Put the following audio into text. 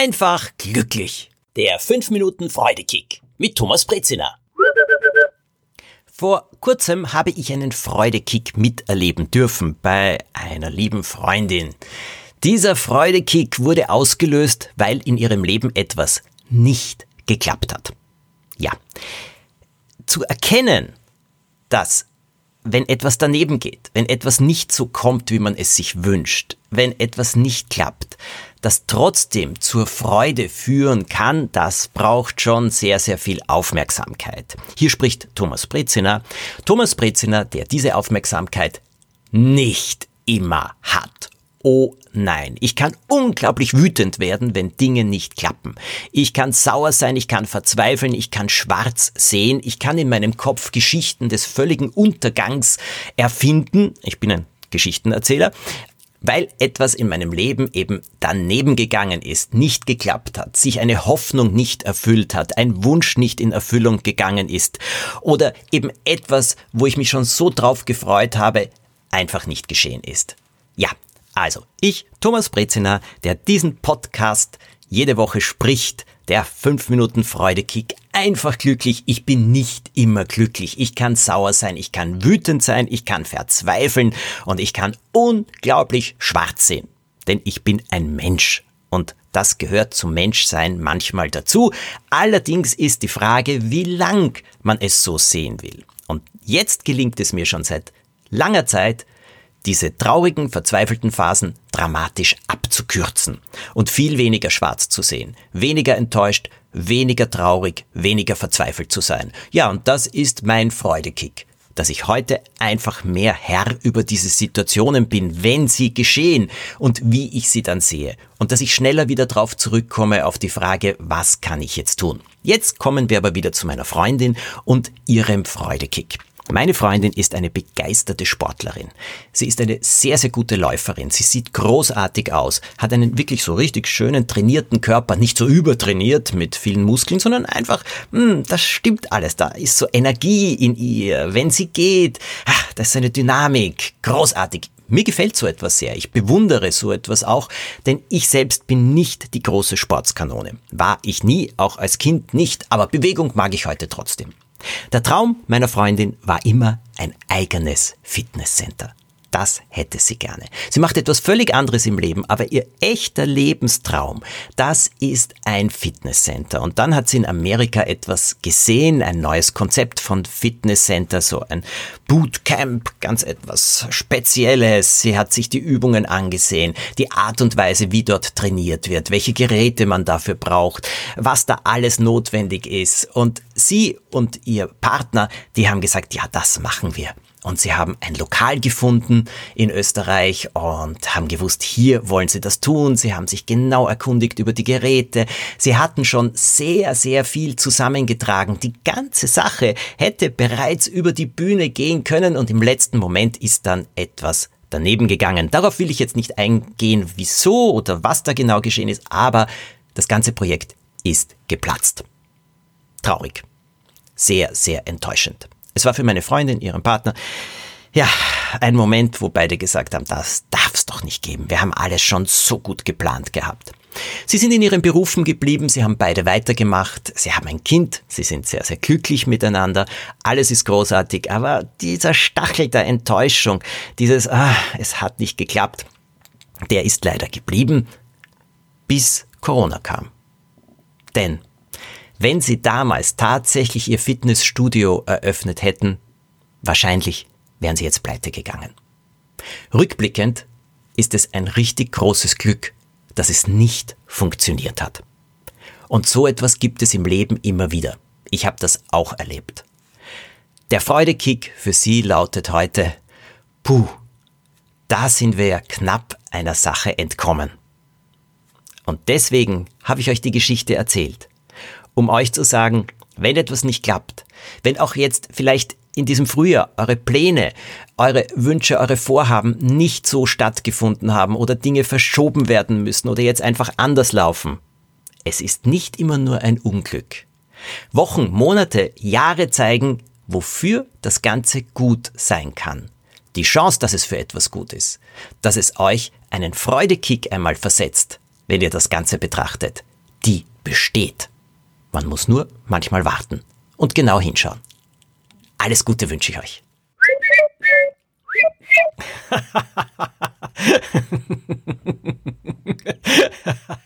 einfach glücklich. Der 5 Minuten Freudekick mit Thomas Brezina. Vor kurzem habe ich einen Freudekick miterleben dürfen bei einer lieben Freundin. Dieser Freudekick wurde ausgelöst, weil in ihrem Leben etwas nicht geklappt hat. Ja. Zu erkennen, dass wenn etwas daneben geht, wenn etwas nicht so kommt, wie man es sich wünscht, wenn etwas nicht klappt, das trotzdem zur Freude führen kann, das braucht schon sehr, sehr viel Aufmerksamkeit. Hier spricht Thomas Breziner. Thomas Breziner, der diese Aufmerksamkeit nicht immer hat. Oh nein, ich kann unglaublich wütend werden, wenn Dinge nicht klappen. Ich kann sauer sein, ich kann verzweifeln, ich kann schwarz sehen, ich kann in meinem Kopf Geschichten des völligen Untergangs erfinden. Ich bin ein Geschichtenerzähler weil etwas in meinem Leben eben daneben gegangen ist, nicht geklappt hat, sich eine Hoffnung nicht erfüllt hat, ein Wunsch nicht in Erfüllung gegangen ist oder eben etwas, wo ich mich schon so drauf gefreut habe, einfach nicht geschehen ist. Ja, also ich, Thomas Brezina, der diesen Podcast jede Woche spricht, der 5 Minuten Freudekick. Einfach glücklich. Ich bin nicht immer glücklich. Ich kann sauer sein, ich kann wütend sein, ich kann verzweifeln und ich kann unglaublich schwarz sehen. Denn ich bin ein Mensch und das gehört zum Menschsein manchmal dazu. Allerdings ist die Frage, wie lang man es so sehen will. Und jetzt gelingt es mir schon seit langer Zeit, diese traurigen, verzweifelten Phasen dramatisch abzukürzen und viel weniger schwarz zu sehen, weniger enttäuscht, weniger traurig, weniger verzweifelt zu sein. Ja, und das ist mein Freudekick, dass ich heute einfach mehr Herr über diese Situationen bin, wenn sie geschehen und wie ich sie dann sehe und dass ich schneller wieder drauf zurückkomme auf die Frage, was kann ich jetzt tun? Jetzt kommen wir aber wieder zu meiner Freundin und ihrem Freudekick. Meine Freundin ist eine begeisterte Sportlerin. Sie ist eine sehr, sehr gute Läuferin. Sie sieht großartig aus, hat einen wirklich so richtig schönen trainierten Körper, nicht so übertrainiert mit vielen Muskeln, sondern einfach, hm, das stimmt alles. Da ist so Energie in ihr. Wenn sie geht, ach, das ist eine Dynamik. Großartig. Mir gefällt so etwas sehr. Ich bewundere so etwas auch, denn ich selbst bin nicht die große Sportskanone. War ich nie, auch als Kind nicht, aber Bewegung mag ich heute trotzdem. Der Traum meiner Freundin war immer ein eigenes Fitnesscenter. Das hätte sie gerne. Sie macht etwas völlig anderes im Leben, aber ihr echter Lebenstraum, das ist ein Fitnesscenter. Und dann hat sie in Amerika etwas gesehen, ein neues Konzept von Fitnesscenter, so ein Bootcamp, ganz etwas Spezielles. Sie hat sich die Übungen angesehen, die Art und Weise, wie dort trainiert wird, welche Geräte man dafür braucht, was da alles notwendig ist. Und sie und ihr Partner, die haben gesagt, ja, das machen wir. Und sie haben ein Lokal gefunden in Österreich und haben gewusst, hier wollen sie das tun. Sie haben sich genau erkundigt über die Geräte. Sie hatten schon sehr, sehr viel zusammengetragen. Die ganze Sache hätte bereits über die Bühne gehen können und im letzten Moment ist dann etwas daneben gegangen. Darauf will ich jetzt nicht eingehen, wieso oder was da genau geschehen ist, aber das ganze Projekt ist geplatzt. Traurig. Sehr, sehr enttäuschend. Es war für meine Freundin, ihren Partner, ja, ein Moment, wo beide gesagt haben, das darf's doch nicht geben. Wir haben alles schon so gut geplant gehabt. Sie sind in ihren Berufen geblieben, sie haben beide weitergemacht, sie haben ein Kind, sie sind sehr, sehr glücklich miteinander, alles ist großartig, aber dieser Stachel der Enttäuschung, dieses, ah, es hat nicht geklappt, der ist leider geblieben, bis Corona kam. Denn wenn sie damals tatsächlich ihr Fitnessstudio eröffnet hätten, wahrscheinlich wären sie jetzt pleite gegangen. Rückblickend ist es ein richtig großes Glück, dass es nicht funktioniert hat. Und so etwas gibt es im Leben immer wieder. Ich habe das auch erlebt. Der Freudekick für Sie lautet heute, puh, da sind wir ja knapp einer Sache entkommen. Und deswegen habe ich euch die Geschichte erzählt um euch zu sagen, wenn etwas nicht klappt, wenn auch jetzt vielleicht in diesem Frühjahr eure Pläne, eure Wünsche, eure Vorhaben nicht so stattgefunden haben oder Dinge verschoben werden müssen oder jetzt einfach anders laufen. Es ist nicht immer nur ein Unglück. Wochen, Monate, Jahre zeigen, wofür das Ganze gut sein kann. Die Chance, dass es für etwas gut ist, dass es euch einen Freudekick einmal versetzt, wenn ihr das Ganze betrachtet, die besteht. Man muss nur manchmal warten und genau hinschauen. Alles Gute wünsche ich euch.